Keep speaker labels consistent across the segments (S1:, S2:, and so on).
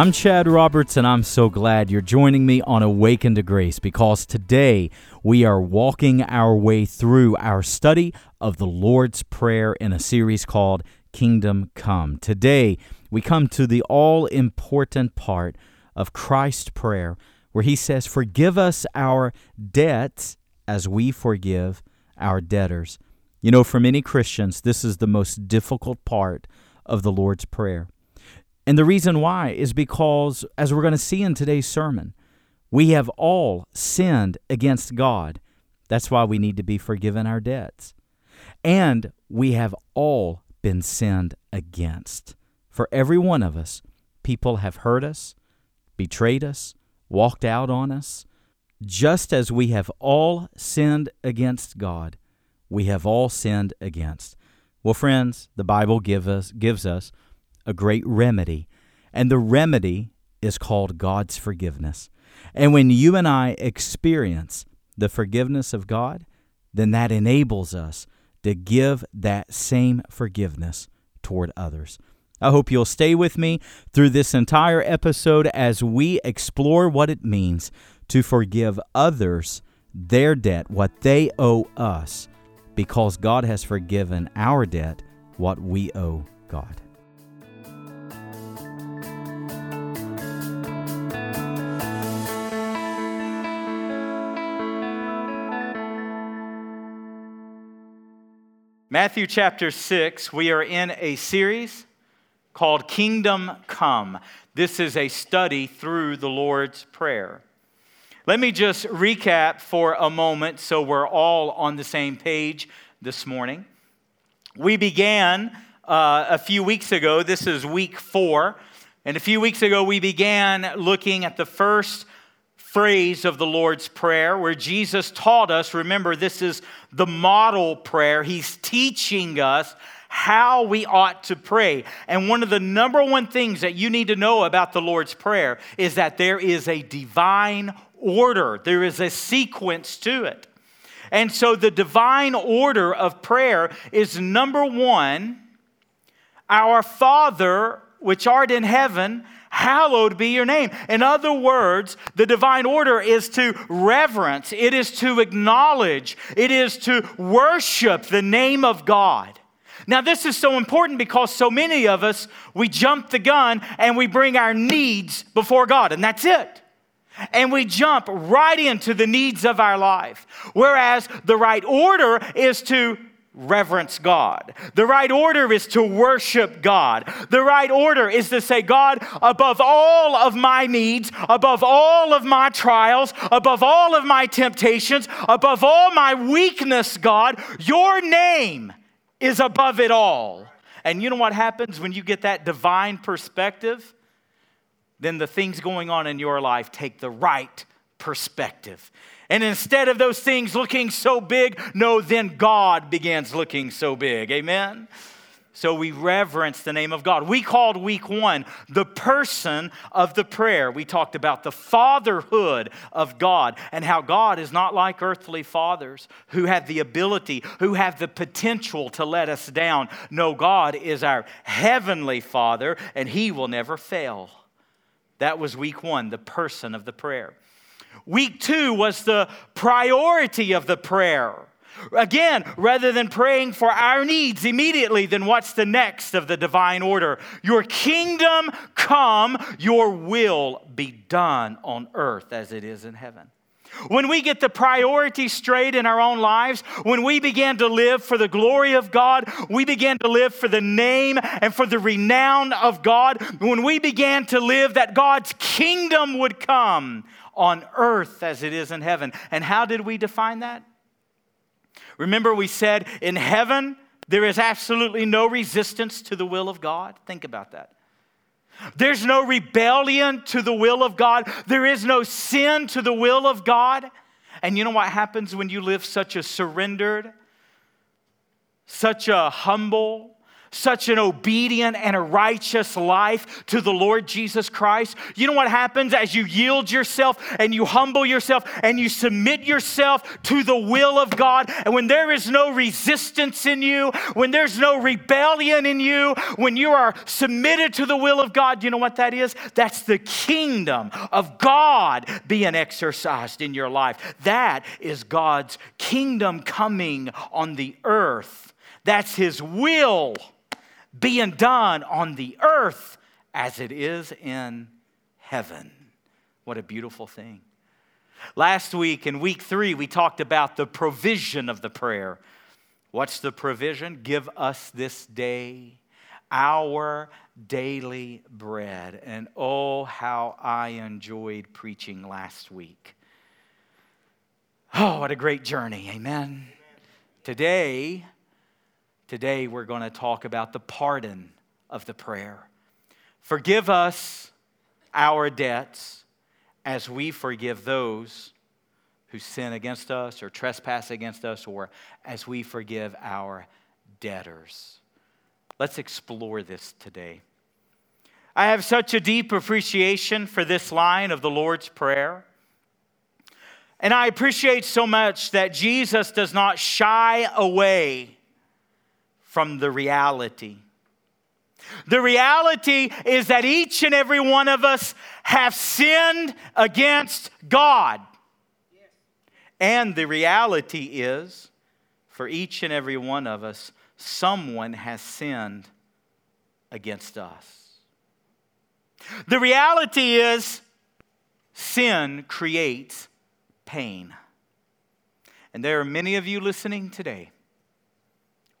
S1: I'm Chad Roberts, and I'm so glad you're joining me on Awaken to Grace because today we are walking our way through our study of the Lord's Prayer in a series called Kingdom Come. Today we come to the all important part of Christ's prayer where he says, Forgive us our debts as we forgive our debtors. You know, for many Christians, this is the most difficult part of the Lord's Prayer. And the reason why is because, as we're going to see in today's sermon, we have all sinned against God. That's why we need to be forgiven our debts. And we have all been sinned against. For every one of us, people have hurt us, betrayed us, walked out on us. Just as we have all sinned against God, we have all sinned against. Well, friends, the Bible give us, gives us a great remedy, and the remedy is called God's forgiveness. And when you and I experience the forgiveness of God, then that enables us to give that same forgiveness toward others. I hope you'll stay with me through this entire episode as we explore what it means to forgive others their debt, what they owe us, because God has forgiven our debt, what we owe God. Matthew chapter 6, we are in a series called Kingdom Come. This is a study through the Lord's Prayer. Let me just recap for a moment so we're all on the same page this morning. We began uh, a few weeks ago, this is week four, and a few weeks ago we began looking at the first phrase of the Lord's Prayer where Jesus taught us. Remember, this is the model prayer. He's teaching us how we ought to pray. And one of the number one things that you need to know about the Lord's Prayer is that there is a divine order, there is a sequence to it. And so the divine order of prayer is number one, our Father which art in heaven hallowed be your name. In other words, the divine order is to reverence, it is to acknowledge, it is to worship the name of God. Now, this is so important because so many of us, we jump the gun and we bring our needs before God, and that's it. And we jump right into the needs of our life. Whereas the right order is to reverence God. The right order is to worship God. The right order is to say, God, above all of my needs, above all of my trials, above all of my temptations, above all my weakness, God, your name is above it all. And you know what happens when you get that divine perspective? Then the things going on in your life take the right perspective. And instead of those things looking so big, no, then God begins looking so big. Amen? So we reverence the name of God. We called week one the person of the prayer. We talked about the fatherhood of God and how God is not like earthly fathers who have the ability, who have the potential to let us down. No, God is our heavenly Father and He will never fail. That was week one, the person of the prayer. Week two was the priority of the prayer. Again, rather than praying for our needs immediately, then what's the next of the divine order? Your kingdom come, your will be done on earth as it is in heaven. When we get the priorities straight in our own lives, when we begin to live for the glory of God, we begin to live for the name and for the renown of God, when we began to live that God's kingdom would come on earth as it is in heaven. And how did we define that? Remember, we said in heaven, there is absolutely no resistance to the will of God. Think about that. There's no rebellion to the will of God. There is no sin to the will of God. And you know what happens when you live such a surrendered, such a humble, such an obedient and a righteous life to the Lord Jesus Christ, you know what happens as you yield yourself and you humble yourself and you submit yourself to the will of God? And when there is no resistance in you, when there's no rebellion in you, when you are submitted to the will of God, you know what that is? That's the kingdom of God being exercised in your life. That is God's kingdom coming on the earth. That's His will being done on the earth as it is in heaven. What a beautiful thing. Last week, in week three, we talked about the provision of the prayer. What's the provision? Give us this day our daily bread. And oh, how I enjoyed preaching last week. Oh, what a great journey. Amen. Today, Today, we're going to talk about the pardon of the prayer. Forgive us our debts as we forgive those who sin against us or trespass against us, or as we forgive our debtors. Let's explore this today. I have such a deep appreciation for this line of the Lord's Prayer. And I appreciate so much that Jesus does not shy away from the reality. The reality is that each and every one of us have sinned against God. And the reality is, for each and every one of us, someone has sinned against us. The reality is, sin creates pain. And there are many of you listening today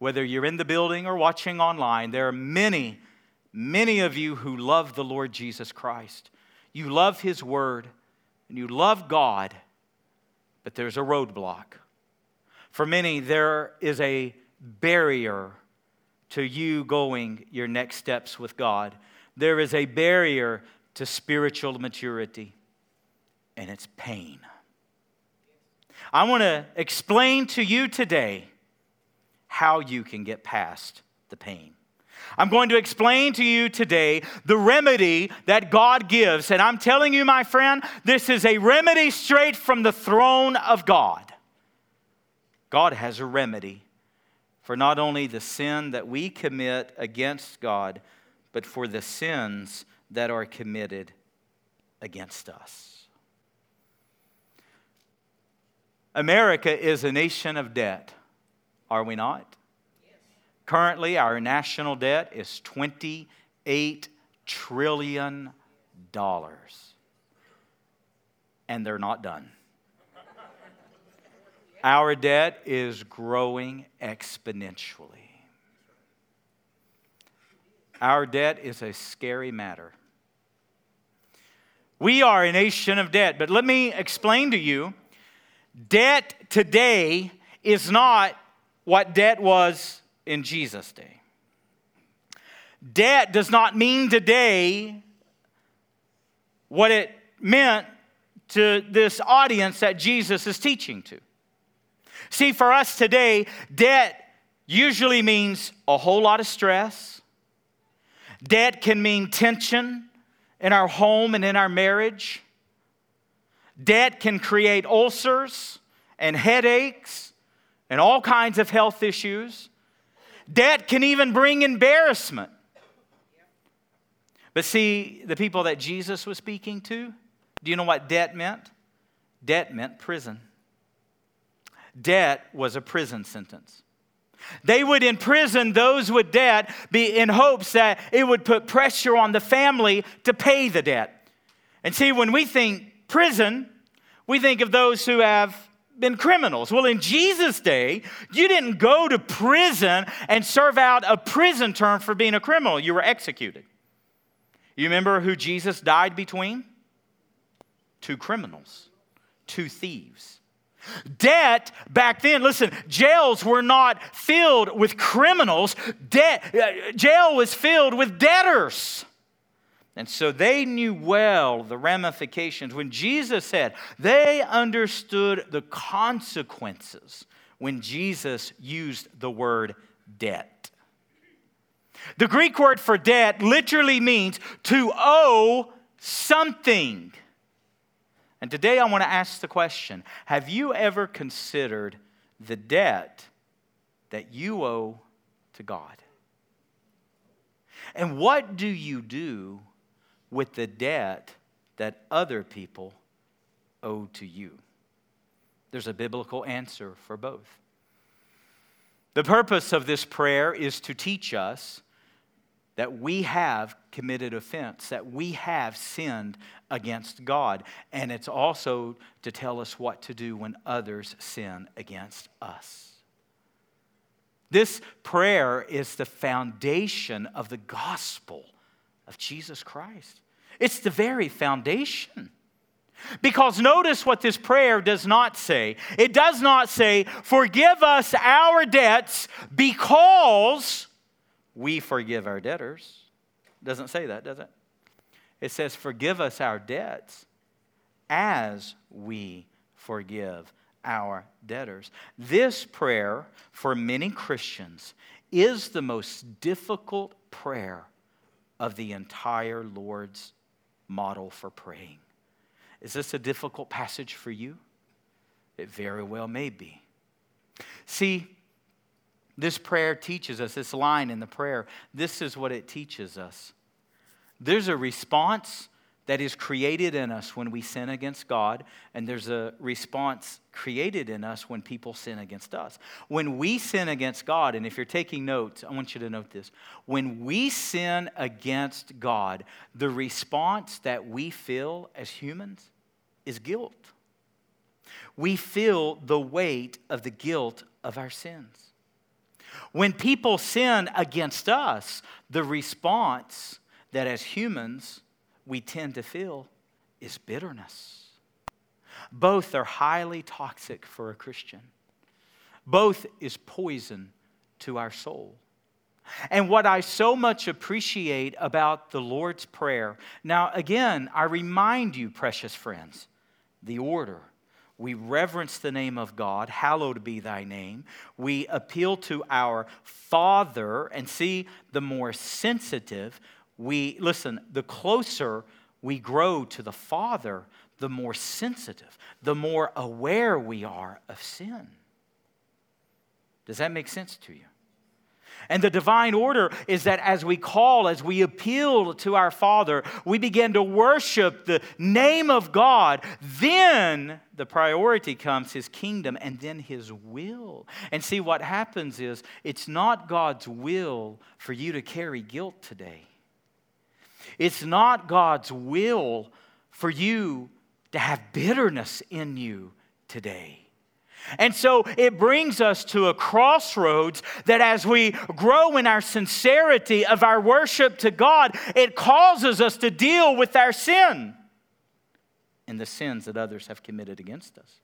S1: whether you're in the building or watching online, there are many, many of you who love the Lord Jesus Christ. You love His Word and you love God, but there's a roadblock. For many, there is a barrier to you going your next steps with God. There is a barrier to spiritual maturity, and it's pain. I want to explain to you today how you can get past the pain. I'm going to explain to you today the remedy that God gives. And I'm telling you, my friend, this is a remedy straight from the throne of God. God has a remedy for not only the sin that we commit against God, but for the sins that are committed against us. America is a nation of debt. Are we not? Yes. Currently, our national debt is $28 trillion. And they're not done. Our debt is growing exponentially. Our debt is a scary matter. We are a nation of debt, but let me explain to you debt today is not what debt was in Jesus' day. Debt does not mean today what it meant to this audience that Jesus is teaching to. See, for us today, debt usually means a whole lot of stress. Debt can mean tension in our home and in our marriage. Debt can create ulcers and headaches and all kinds of health issues. Debt can even bring embarrassment. But see, the people that Jesus was speaking to, do you know what debt meant? Debt meant prison. Debt was a prison sentence. They would imprison those with debt be in hopes that it would put pressure on the family to pay the debt. And see, when we think prison, we think of those who have been criminals. Well, in Jesus' day, you didn't go to prison and serve out a prison term for being a criminal, you were executed. You remember who Jesus died between? Two criminals, two thieves. Debt back then, listen, jails were not filled with criminals. Debt, uh, jail was filled with debtors. And so they knew well the ramifications. When Jesus said, they understood the consequences when Jesus used the word debt. The Greek word for debt literally means to owe something. And today I want to ask the question Have you ever considered the debt that you owe to God? And what do you do with the debt that other people owe to you? There's a biblical answer for both. The purpose of this prayer is to teach us that we have committed offense, that we have sinned against God. And it's also to tell us what to do when others sin against us. This prayer is the foundation of the gospel of Jesus Christ. It's the very foundation. Because notice what this prayer does not say. It does not say, Forgive us our debts because we forgive our debtors. It doesn't say that, does it? It says, Forgive us our debts as we forgive our debtors. This prayer for many Christians is the most difficult prayer of the entire Lord's model for praying. Is this a difficult passage for you? It very well may be. See, this prayer teaches us, this line in the prayer, this is what it teaches us. There's a response that is created in us when we sin against God, and there's a response created in us when people sin against us. When we sin against God, and if you're taking notes, I want you to note this. When we sin against God, the response that we feel as humans is guilt. We feel the weight of the guilt of our sins. When people sin against us, the response that as humans we tend to feel is bitterness. Both are highly toxic for a Christian, both is poison to our soul. And what I so much appreciate about the Lord's Prayer, now again, I remind you, precious friends, the order. We reverence the name of God, hallowed be thy name. We appeal to our Father, and see, the more sensitive we, listen, the closer we grow to the Father, the more sensitive, the more aware we are of sin. Does that make sense to you? And the divine order is that as we call, as we appeal to our Father, we begin to worship the name of God. Then the priority comes His kingdom and then His will. And see, what happens is it's not God's will for you to carry guilt today, it's not God's will for you to have bitterness in you today. And so it brings us to a crossroads that as we grow in our sincerity of our worship to God, it causes us to deal with our sin and the sins that others have committed against us.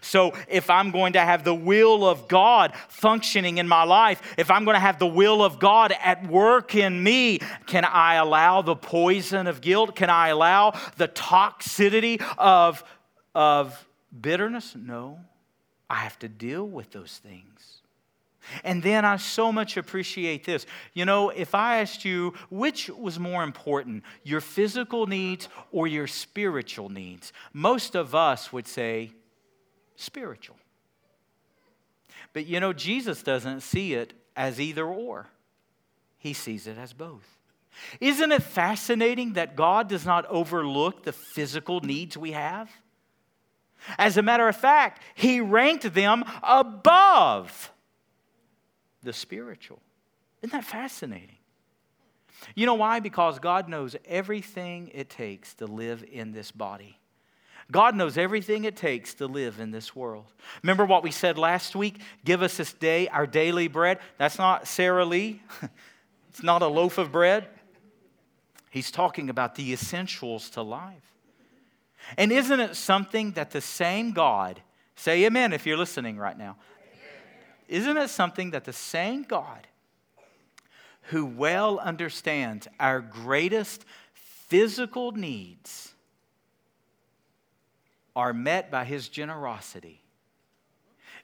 S1: So, if I'm going to have the will of God functioning in my life, if I'm going to have the will of God at work in me, can I allow the poison of guilt? Can I allow the toxicity of, of bitterness? No. I have to deal with those things. And then I so much appreciate this. You know, if I asked you which was more important, your physical needs or your spiritual needs, most of us would say spiritual. But you know, Jesus doesn't see it as either or, He sees it as both. Isn't it fascinating that God does not overlook the physical needs we have? As a matter of fact, he ranked them above the spiritual. Isn't that fascinating? You know why? Because God knows everything it takes to live in this body. God knows everything it takes to live in this world. Remember what we said last week? Give us this day our daily bread. That's not Sara Lee, it's not a loaf of bread. He's talking about the essentials to life. And isn't it something that the same God, say amen if you're listening right now, isn't it something that the same God who well understands our greatest physical needs are met by his generosity?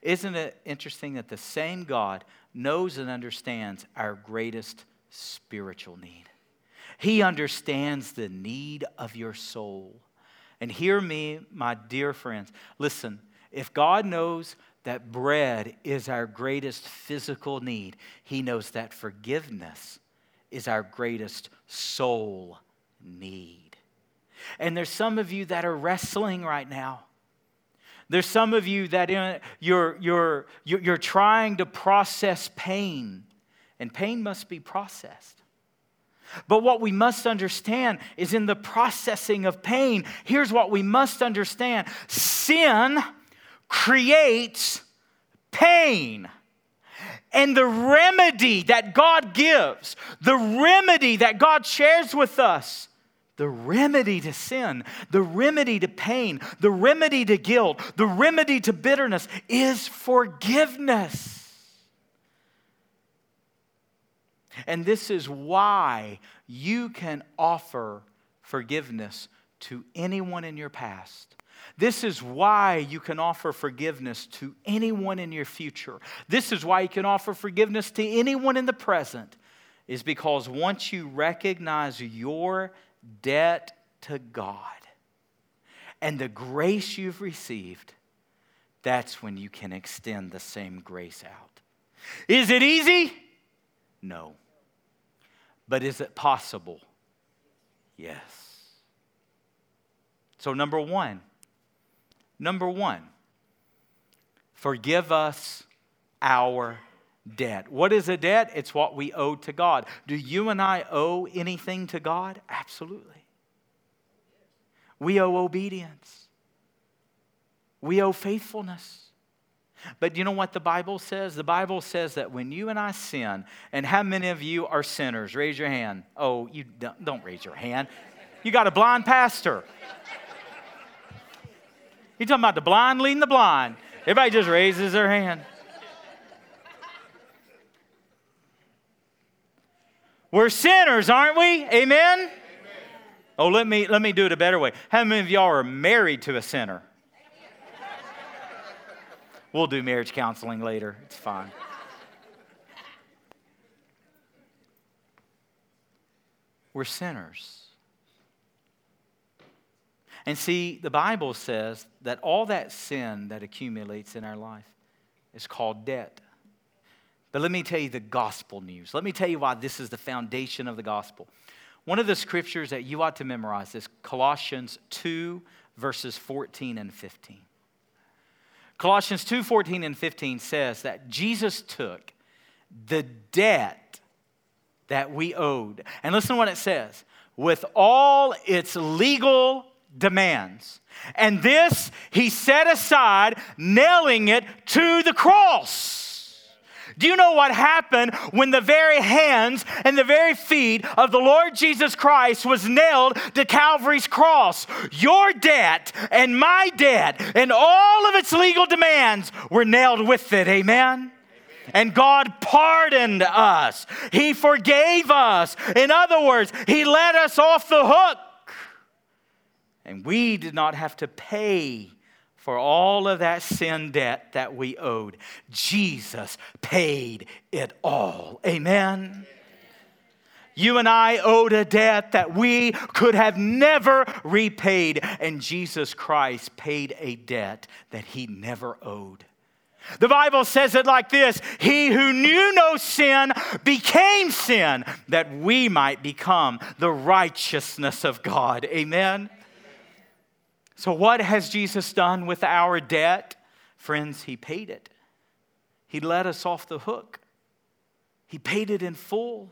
S1: Isn't it interesting that the same God knows and understands our greatest spiritual need. He understands the need of your soul. And hear me, my dear friends. Listen, if God knows that bread is our greatest physical need, He knows that forgiveness is our greatest soul need. And there's some of you that are wrestling right now. There's some of you that you're, you're, you're trying to process pain, and pain must be processed. But what we must understand is in the processing of pain, here's what we must understand sin creates pain. And the remedy that God gives, the remedy that God shares with us, the remedy to sin, the remedy to pain, the remedy to guilt, the remedy to bitterness is forgiveness. And this is why you can offer forgiveness to anyone in your past. This is why you can offer forgiveness to anyone in your future. This is why you can offer forgiveness to anyone in the present, is because once you recognize your debt to God and the grace you've received, that's when you can extend the same grace out. Is it easy? No. But is it possible? Yes. So, number one, number one, forgive us our debt. What is a debt? It's what we owe to God. Do you and I owe anything to God? Absolutely. We owe obedience, we owe faithfulness. But you know what the Bible says? The Bible says that when you and I sin, and how many of you are sinners? Raise your hand. Oh, you don't, don't raise your hand. You got a blind pastor. You talking about the blind leading the blind. Everybody just raises their hand. We're sinners, aren't we? Amen? Amen? Oh, let me, let me do it a better way. How many of y'all are married to a sinner? We'll do marriage counseling later. It's fine. We're sinners. And see, the Bible says that all that sin that accumulates in our life is called debt. But let me tell you the gospel news. Let me tell you why this is the foundation of the gospel. One of the scriptures that you ought to memorize is Colossians 2, verses 14 and 15. Colossians 2 14 and 15 says that Jesus took the debt that we owed. And listen to what it says with all its legal demands. And this he set aside, nailing it to the cross. Do you know what happened when the very hands and the very feet of the Lord Jesus Christ was nailed to Calvary's cross? Your debt and my debt and all of its legal demands were nailed with it. Amen? and God pardoned us. He forgave us. In other words, He let us off the hook. And we did not have to pay for all of that sin debt that we owed. Jesus paid it all. Amen. You and I owed a debt that we could have never repaid, and Jesus Christ paid a debt that he never owed. The Bible says it like this He who knew no sin became sin that we might become the righteousness of God. Amen. So, what has Jesus done with our debt? Friends, He paid it. He let us off the hook, He paid it in full.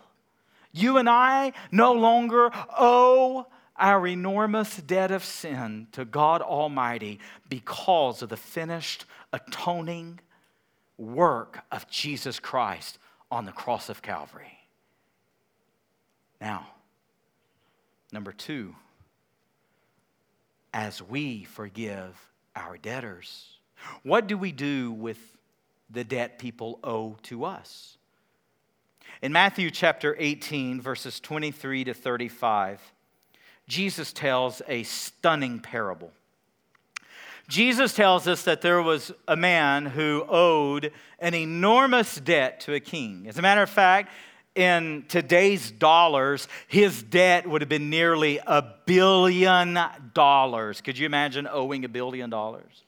S1: You and I no longer owe our enormous debt of sin to God Almighty because of the finished atoning work of Jesus Christ on the cross of Calvary. Now, number two, as we forgive our debtors. What do we do with the debt people owe to us? In Matthew chapter 18, verses 23 to 35, Jesus tells a stunning parable. Jesus tells us that there was a man who owed an enormous debt to a king. As a matter of fact, in today's dollars, his debt would have been nearly a billion dollars. Could you imagine owing a billion dollars?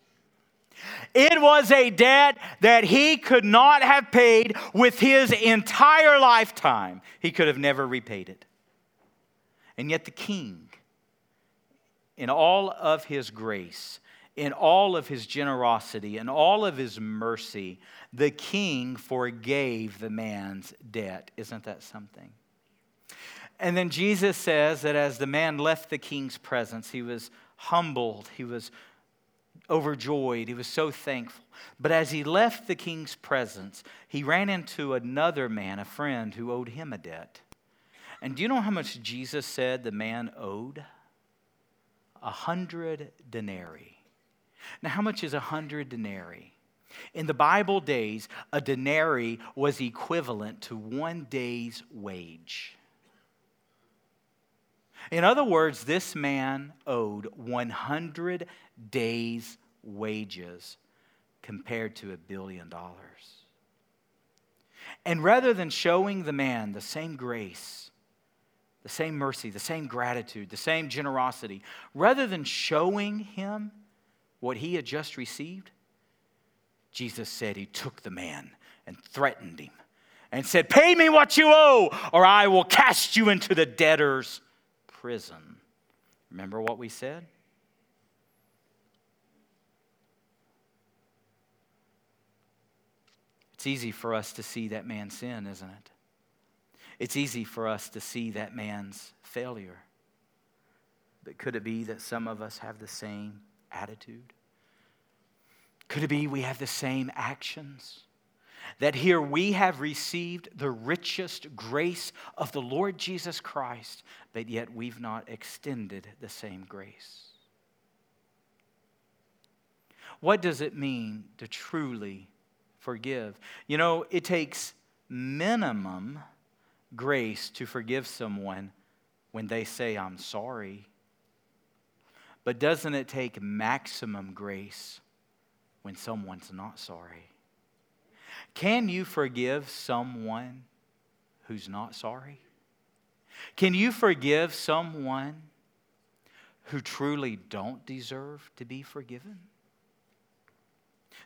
S1: It was a debt that he could not have paid with his entire lifetime. He could have never repaid it. And yet, the king, in all of his grace, in all of his generosity, in all of his mercy, the king forgave the man's debt. Isn't that something? And then Jesus says that as the man left the king's presence, he was humbled, he was overjoyed. He was so thankful. But as he left the king's presence, he ran into another man, a friend, who owed him a debt. And do you know how much Jesus said the man owed? A hundred denarii. Now, how much is a hundred denarii? In the Bible days, a denarii was equivalent to one day's wage. In other words, this man owed 100 days' wages compared to a billion dollars. And rather than showing the man the same grace, the same mercy, the same gratitude, the same generosity, rather than showing him what he had just received, Jesus said he took the man and threatened him and said, Pay me what you owe, or I will cast you into the debtor's prison. Remember what we said? It's easy for us to see that man's sin, isn't it? It's easy for us to see that man's failure. But could it be that some of us have the same attitude? Could it be we have the same actions? That here we have received the richest grace of the Lord Jesus Christ, but yet we've not extended the same grace. What does it mean to truly forgive. You know, it takes minimum grace to forgive someone when they say, I'm sorry. But doesn't it take maximum grace when someone's not sorry? Can you forgive someone who's not sorry? Can you forgive someone who truly don't deserve to be forgiven?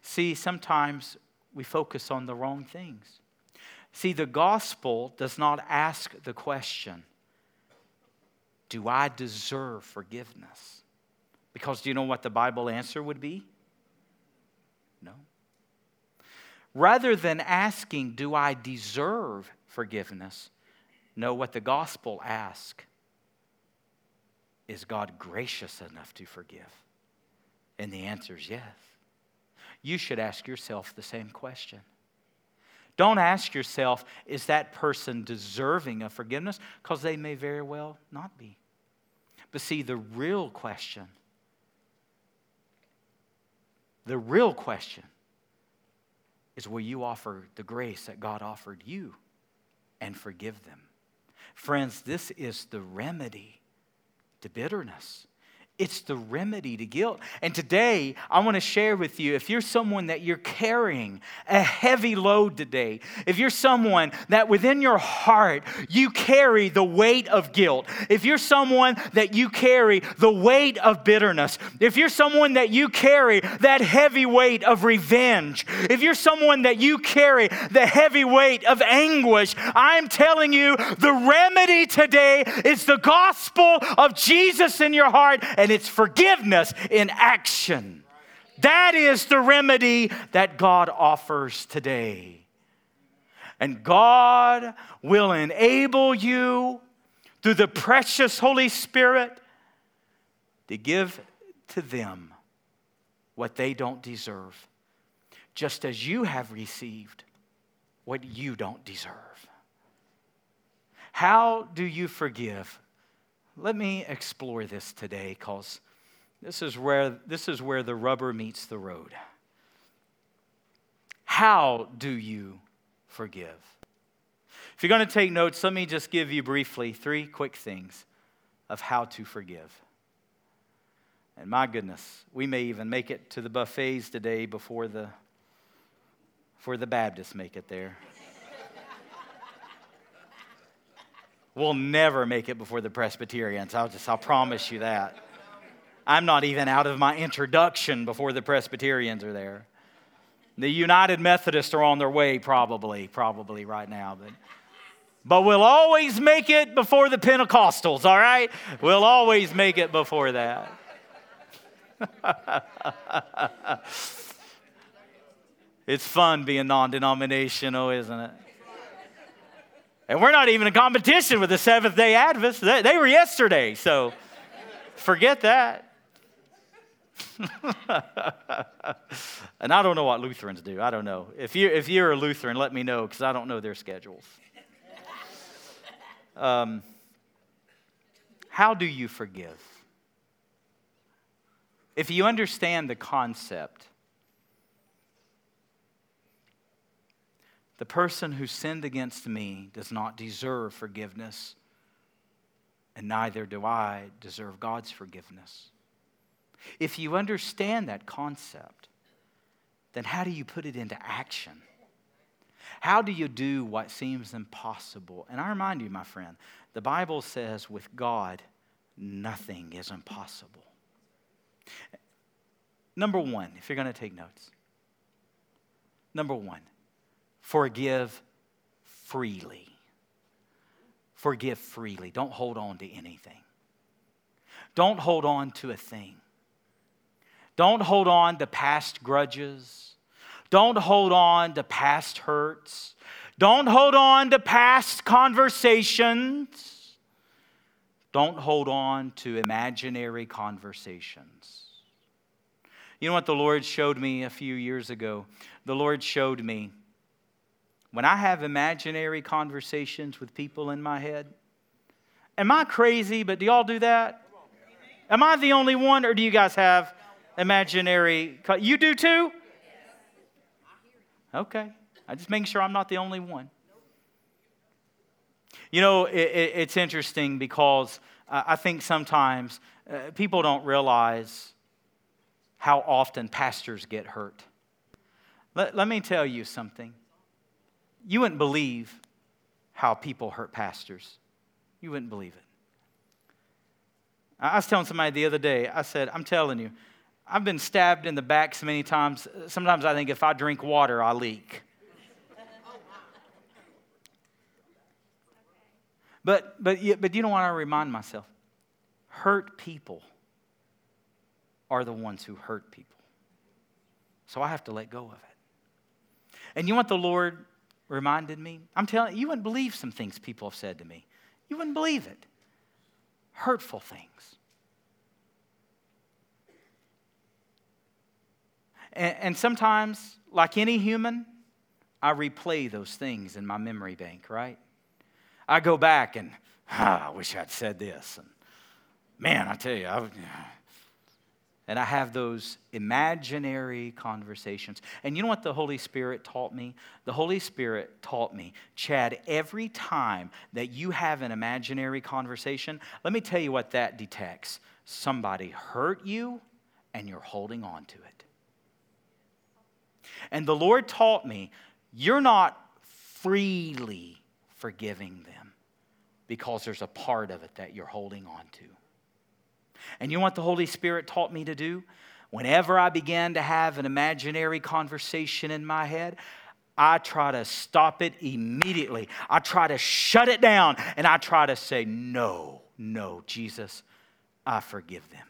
S1: See, sometimes we focus on the wrong things. See, the gospel does not ask the question, Do I deserve forgiveness? Because do you know what the Bible answer would be? No. Rather than asking, Do I deserve forgiveness? Know what the gospel asks is God gracious enough to forgive? And the answer is yes you should ask yourself the same question. Don't ask yourself, is that person deserving of forgiveness? Because they may very well not be. But see, the real question, the real question is will you offer the grace that God offered you and forgive them? Friends, this is the remedy to bitterness. It's the remedy to guilt. And today, I want to share with you if you're someone that you're carrying a heavy load today, if you're someone that within your heart you carry the weight of guilt, if you're someone that you carry the weight of bitterness, if you're someone that you carry that heavy weight of revenge, if you're someone that you carry the heavy weight of anguish, I'm telling you the remedy today is the gospel of Jesus in your heart and it's forgiveness in action. That is the remedy that God offers today. And God will enable you through the precious Holy Spirit to give to them what they don't deserve, just as you have received what you don't deserve. How do you forgive? Let me explore this today because this is where this is where the rubber meets the road. How do you forgive? If you're going to take notes, let me just give you briefly three quick things of how to forgive. And my goodness, we may even make it to the buffets today before the before the Baptists make it there. We'll never make it before the Presbyterians. I'll just, I'll promise you that. I'm not even out of my introduction before the Presbyterians are there. The United Methodists are on their way, probably, probably right now. But, but we'll always make it before the Pentecostals, all right? We'll always make it before that. it's fun being non denominational, isn't it? And we're not even in competition with the Seventh day Adventists. They, they were yesterday, so forget that. and I don't know what Lutherans do. I don't know. If, you, if you're a Lutheran, let me know because I don't know their schedules. Um, how do you forgive? If you understand the concept, the person who sinned against me does not deserve forgiveness, and neither do I deserve God's forgiveness. If you understand that concept, then how do you put it into action? How do you do what seems impossible? And I remind you, my friend, the Bible says with God, nothing is impossible. Number one, if you're going to take notes, number one, forgive freely. Forgive freely. Don't hold on to anything. Don't hold on to a thing. Don't hold on to past grudges. Don't hold on to past hurts. Don't hold on to past conversations. Don't hold on to imaginary conversations. You know what the Lord showed me a few years ago? The Lord showed me when I have imaginary conversations with people in my head. Am I crazy, but do y'all do that? Am I the only one, or do you guys have imaginary. You do too? Okay. I'm just making sure I'm not the only one. You know, it, it, it's interesting because uh, I think sometimes uh, people don't realize how often pastors get hurt. Let, let me tell you something. You wouldn't believe how people hurt pastors. You wouldn't believe it. I was telling somebody the other day, I said, I'm telling you, I've been stabbed in the back so many times. Sometimes I think if I drink water, I leak. But, but, but you know what I remind myself? Hurt people are the ones who hurt people. So I have to let go of it. And you what the Lord reminded me? I'm telling you, you wouldn't believe some things people have said to me. You wouldn't believe it. Hurtful things. And, and sometimes, like any human, I replay those things in my memory bank, right? I go back and, ah, I wish I'd said this. And man, I tell you, I, and I have those imaginary conversations. And you know what the Holy Spirit taught me? The Holy Spirit taught me, Chad, every time that you have an imaginary conversation, let me tell you what that detects. Somebody hurt you and you're holding on to it. And the Lord taught me, you're not freely forgiving them because there's a part of it that you're holding on to. And you know what the Holy Spirit taught me to do? Whenever I began to have an imaginary conversation in my head, I try to stop it immediately. I try to shut it down and I try to say, No, no, Jesus, I forgive them.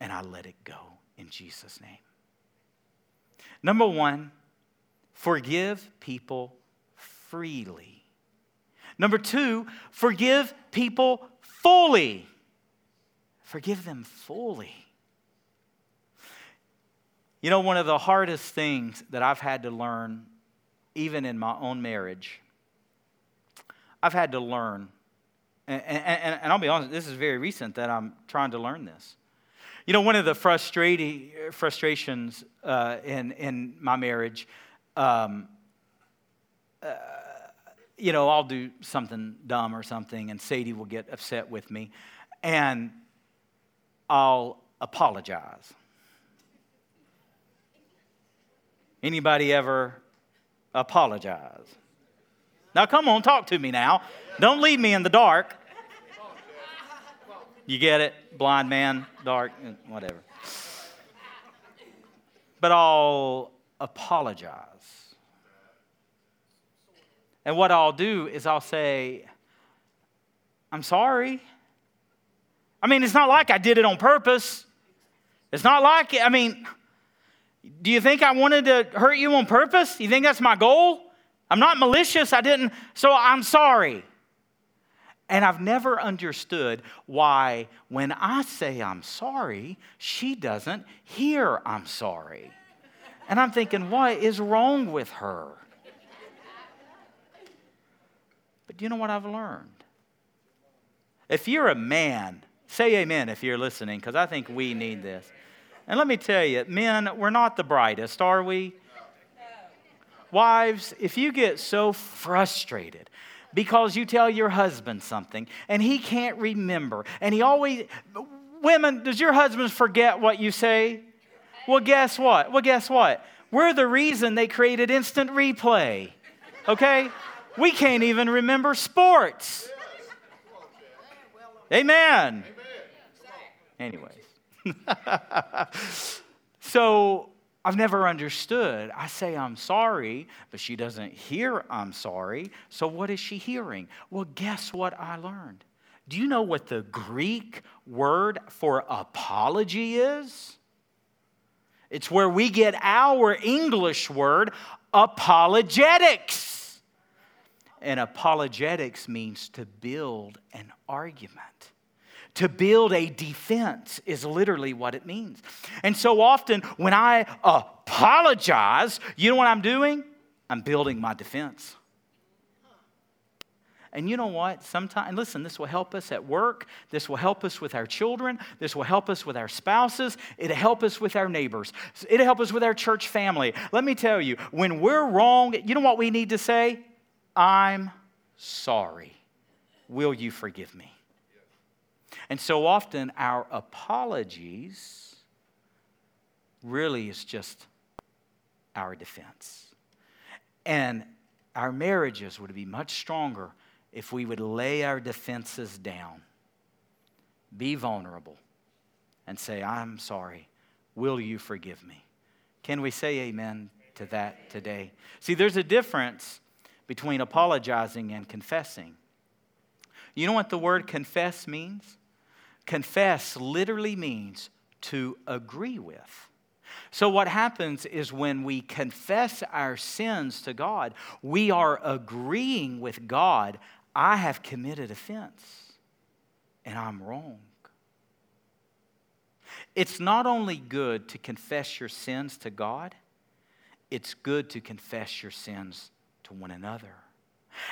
S1: And I let it go in Jesus' name. Number one, forgive people freely. Number two, forgive people fully. Forgive them fully. You know, one of the hardest things that I've had to learn, even in my own marriage, I've had to learn, and, and, and I'll be honest, this is very recent that I'm trying to learn this. You know, one of the frustrating frustrations uh, in in my marriage, um, uh, you know, I'll do something dumb or something, and Sadie will get upset with me, and I'll apologize. Anybody ever apologize? Now, come on, talk to me now. Don't leave me in the dark. You get it? Blind man, dark, eh, whatever. But I'll apologize. And what I'll do is I'll say, I'm sorry. I mean, it's not like I did it on purpose. It's not like, I mean, do you think I wanted to hurt you on purpose? You think that's my goal? I'm not malicious. I didn't, so I'm sorry. And I've never understood why, when I say I'm sorry, she doesn't hear I'm sorry. And I'm thinking, what is wrong with her? But do you know what I've learned? If you're a man, say amen if you're listening, because I think we need this. And let me tell you, men, we're not the brightest, are we? Wives, if you get so frustrated because you tell your husband something and he can't remember, and he always, women, does your husband forget what you say? Well, guess what? Well, guess what? We're the reason they created instant replay, okay? We can't even remember sports. Amen. Anyways. so I've never understood. I say I'm sorry, but she doesn't hear I'm sorry. So what is she hearing? Well, guess what I learned? Do you know what the Greek word for apology is? It's where we get our English word apologetics. And apologetics means to build an argument. To build a defense is literally what it means. And so often when I apologize, you know what I'm doing? I'm building my defense. And you know what? Sometimes, listen, this will help us at work. This will help us with our children. This will help us with our spouses. It'll help us with our neighbors. It'll help us with our church family. Let me tell you, when we're wrong, you know what we need to say? I'm sorry. Will you forgive me? And so often our apologies really is just our defense. And our marriages would be much stronger if we would lay our defenses down, be vulnerable, and say, I'm sorry. Will you forgive me? Can we say amen to that today? See, there's a difference between apologizing and confessing. You know what the word confess means? Confess literally means to agree with. So, what happens is when we confess our sins to God, we are agreeing with God I have committed offense and I'm wrong. It's not only good to confess your sins to God, it's good to confess your sins to one another.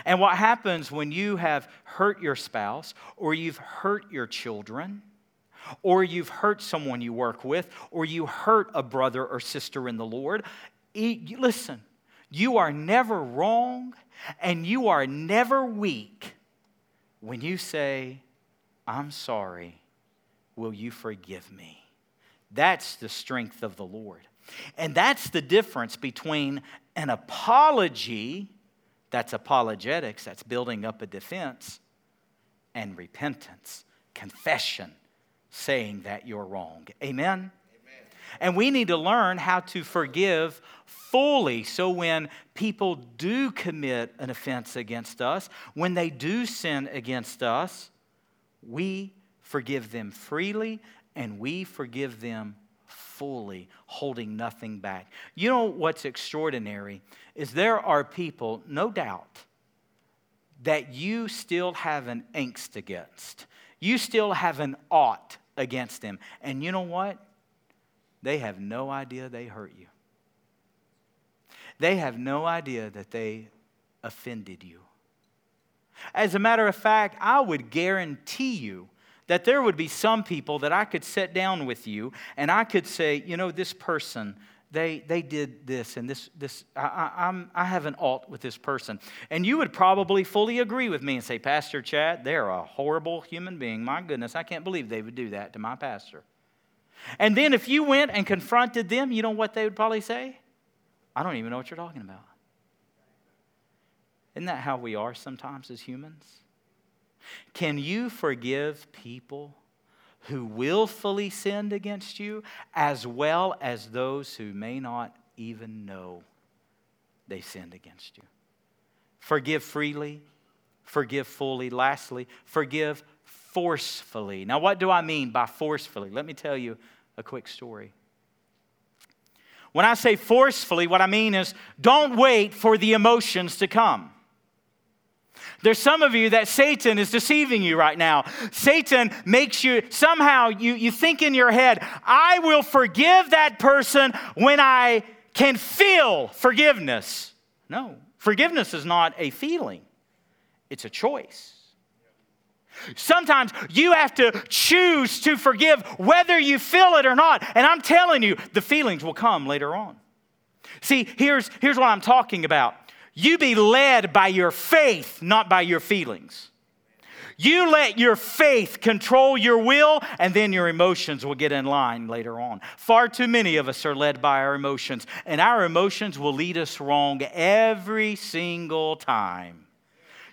S1: And what happens when you have hurt your spouse, or you've hurt your children, or you've hurt someone you work with, or you hurt a brother or sister in the Lord? Listen, you are never wrong and you are never weak when you say, I'm sorry, will you forgive me? That's the strength of the Lord. And that's the difference between an apology, that's apologetics, that's building up a defense, and repentance, confession, saying that you're wrong. Amen? And we need to learn how to forgive fully so when people do commit an offense against us, when they do sin against us, we forgive them freely and we forgive them fully, holding nothing back. You know what's extraordinary is there are people, no doubt, that you still have an angst against. You still have an ought against them. And you know what? They have no idea they hurt you. They have no idea that they offended you. As a matter of fact, I would guarantee you that there would be some people that I could sit down with you and I could say, you know, this person, they, they did this and this, this I, I, I'm, I have an alt with this person. And you would probably fully agree with me and say, Pastor Chad, they're a horrible human being. My goodness, I can't believe they would do that to my pastor. And then if you went and confronted them, you know what they would probably say? I don't even know what you're talking about. Isn't that how we are sometimes as humans? Can you forgive people who willfully sinned against you, as well as those who may not even know they sinned against you? Forgive freely, forgive fully. Lastly, forgive forcefully. Now, what do I mean by forcefully? Let me tell you a quick story. When I say forcefully, what I mean is don't wait for the emotions to come. There's some of you that Satan is deceiving you right now. Satan makes you somehow you, you think in your head, I will forgive that person when I can feel forgiveness. No, forgiveness is not a feeling, it's a choice. Sometimes you have to choose to forgive whether you feel it or not. And I'm telling you, the feelings will come later on. See, here's, here's what I'm talking about. You be led by your faith, not by your feelings. You let your faith control your will, and then your emotions will get in line later on. Far too many of us are led by our emotions, and our emotions will lead us wrong every single time.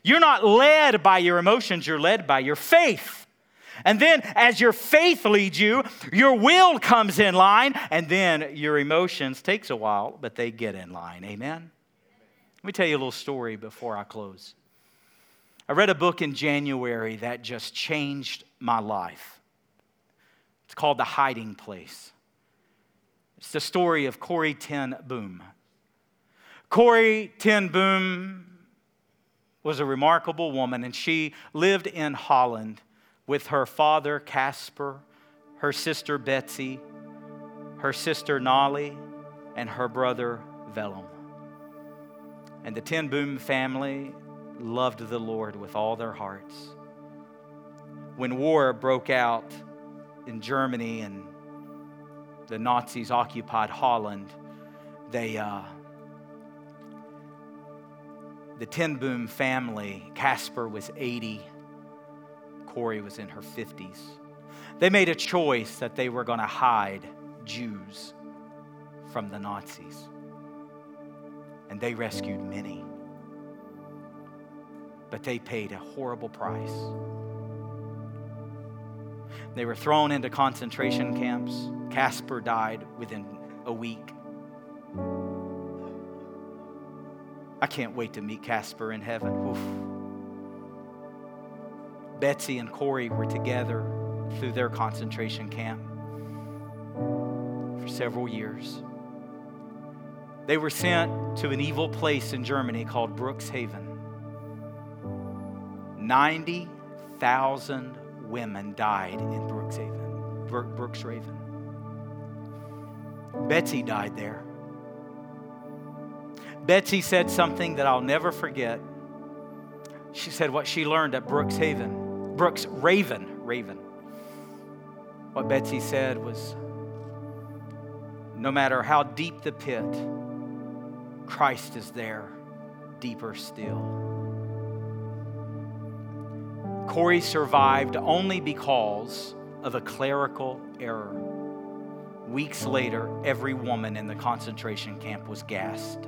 S1: You're not led by your emotions, you're led by your faith. And then, as your faith leads you, your will comes in line, and then your emotions takes a while, but they get in line. Amen. Let me tell you a little story before I close. I read a book in January that just changed my life. It's called The Hiding Place. It's the story of Corrie ten Boom. Corrie ten Boom was a remarkable woman, and she lived in Holland with her father, Casper, her sister, Betsy, her sister, Nolly, and her brother, Willem. And the Ten Boom family loved the Lord with all their hearts. When war broke out in Germany and the Nazis occupied Holland, they uh, the Ten Boom family, Casper was 80, Corrie was in her 50s. They made a choice that they were going to hide Jews from the Nazis. And they rescued many. But they paid a horrible price. They were thrown into concentration camps. Casper died within a week. I can't wait to meet Casper in heaven. Oof. Betsy and Corrie were together through their concentration camp for several years. They were sent to an evil place in Germany called Brookshaven. 90,000 women died in Brookshaven. Brookshaven. Betsy died there. Betsy said something that I'll never forget. She said what she learned at Brooks Haven, Brooks Raven, Raven. What Betsy said was no matter how deep the pit, Christ is there, deeper still. Corrie survived only because of a clerical error. Weeks later, every woman in the concentration camp was gassed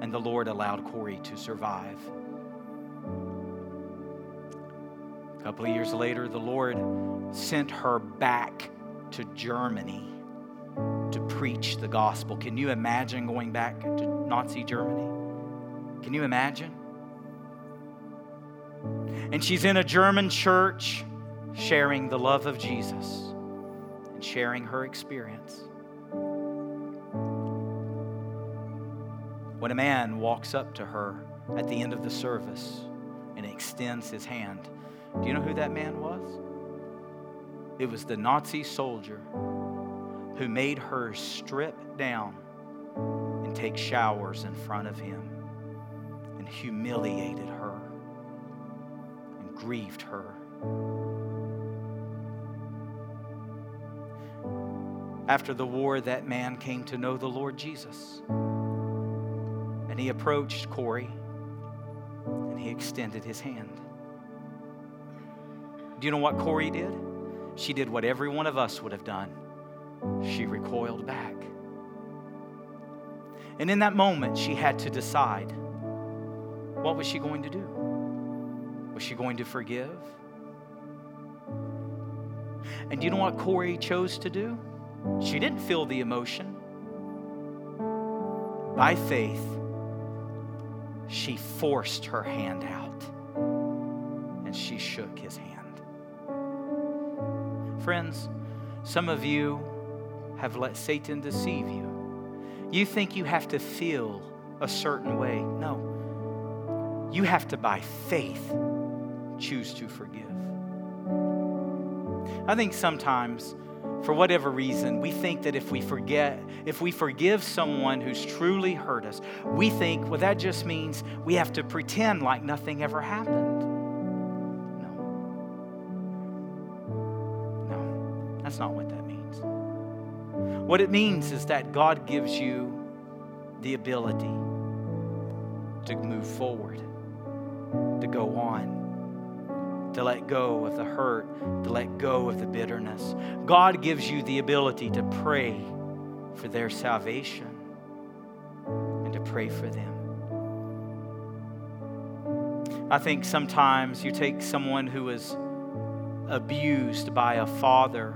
S1: and the Lord allowed Corrie to survive. A couple of years later, the Lord sent her back to Germany preach the gospel. Can you imagine going back to Nazi Germany? Can you imagine? And she's in a German church sharing the love of Jesus and sharing her experience. when a man walks up to her at the end of the service and extends his hand. Do you know who that man was? It was the Nazi soldier who made her strip down and take showers in front of him and humiliated her and grieved her. After the war, that man came to know the Lord Jesus. And he approached Corrie and he extended his hand. Do you know what Corrie did? She did what every one of us would have done. She recoiled back. And in that moment, she had to decide what was she going to do? Was she going to forgive? And do you know what Corrie chose to do? She didn't feel the emotion. By faith, she forced her hand out and she shook his hand. Friends, some of you have let Satan deceive you. You think you have to feel a certain way. No. You have to, by faith, choose to forgive. I think sometimes, for whatever reason, we think that if we forget, if we forgive someone who's truly hurt us, we think, well, that just means we have to pretend like nothing ever happened. No. No, that's not what that. What it means is that God gives you the ability to move forward, to go on, to let go of the hurt, to let go of the bitterness. God gives you the ability to pray for their salvation and to pray for them. I think sometimes you take someone who is abused by a father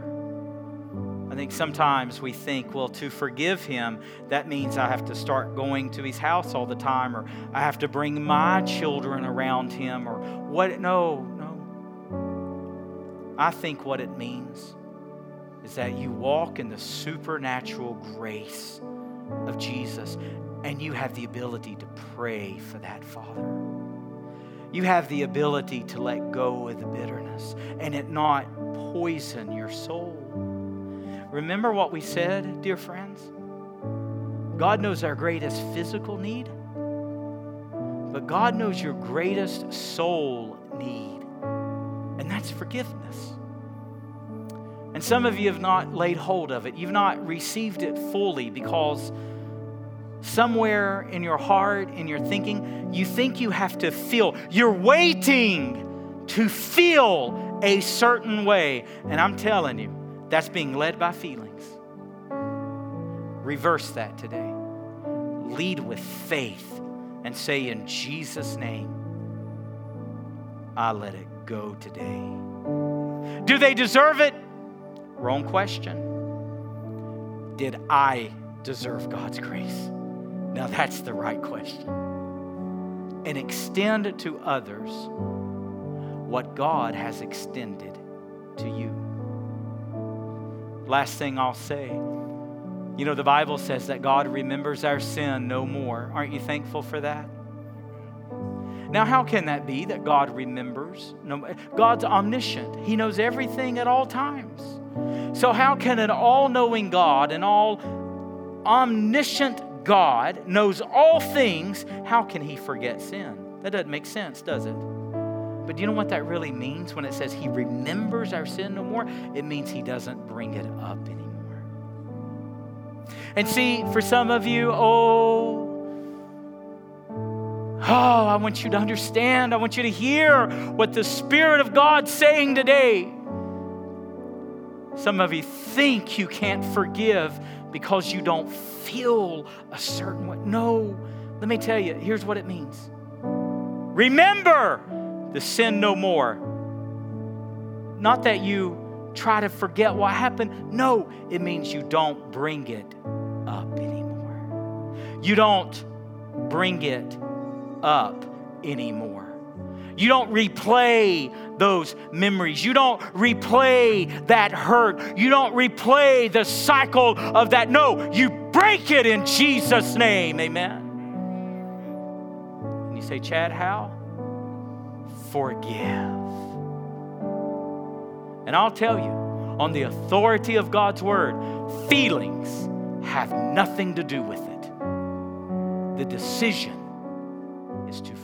S1: I think sometimes we think, well, to forgive him, that means I have to start going to his house all the time, or I have to bring my children around him, or what? No, no. I think what it means is that you walk in the supernatural grace of Jesus and you have the ability to pray for that Father. You have the ability to let go of the bitterness and it not poison your soul. Remember what we said, dear friends? God knows our greatest physical need, but God knows your greatest soul need, and that's forgiveness. And some of you have not laid hold of it. You've not received it fully because somewhere in your heart, in your thinking, you think you have to feel. You're waiting to feel a certain way. And I'm telling you, that's being led by feelings. Reverse that today. Lead with faith and say, In Jesus' name, I let it go today. Do they deserve it? Wrong question. Did I deserve God's grace? Now that's the right question. And extend to others what God has extended to you. Last thing I'll say. You know, the Bible says that God remembers our sin no more. Aren't you thankful for that? Now, how can that be that God remembers? No, God's omniscient, He knows everything at all times. So, how can an all knowing God, an all omniscient God, knows all things, how can He forget sin? That doesn't make sense, does it? But do you know what that really means when it says he remembers our sin no more? It means he doesn't bring it up anymore. And see, for some of you, oh, oh, I want you to understand, I want you to hear what the Spirit of God's saying today. Some of you think you can't forgive because you don't feel a certain way. No, let me tell you, here's what it means. Remember, the sin no more. Not that you try to forget what happened. No, it means you don't bring it up anymore. You don't bring it up anymore. You don't replay those memories. You don't replay that hurt. You don't replay the cycle of that. No, you break it in Jesus' name. Amen. And you say, Chad, how? Forgive. And I'll tell you, on the authority of God's word, feelings have nothing to do with it. The decision is to.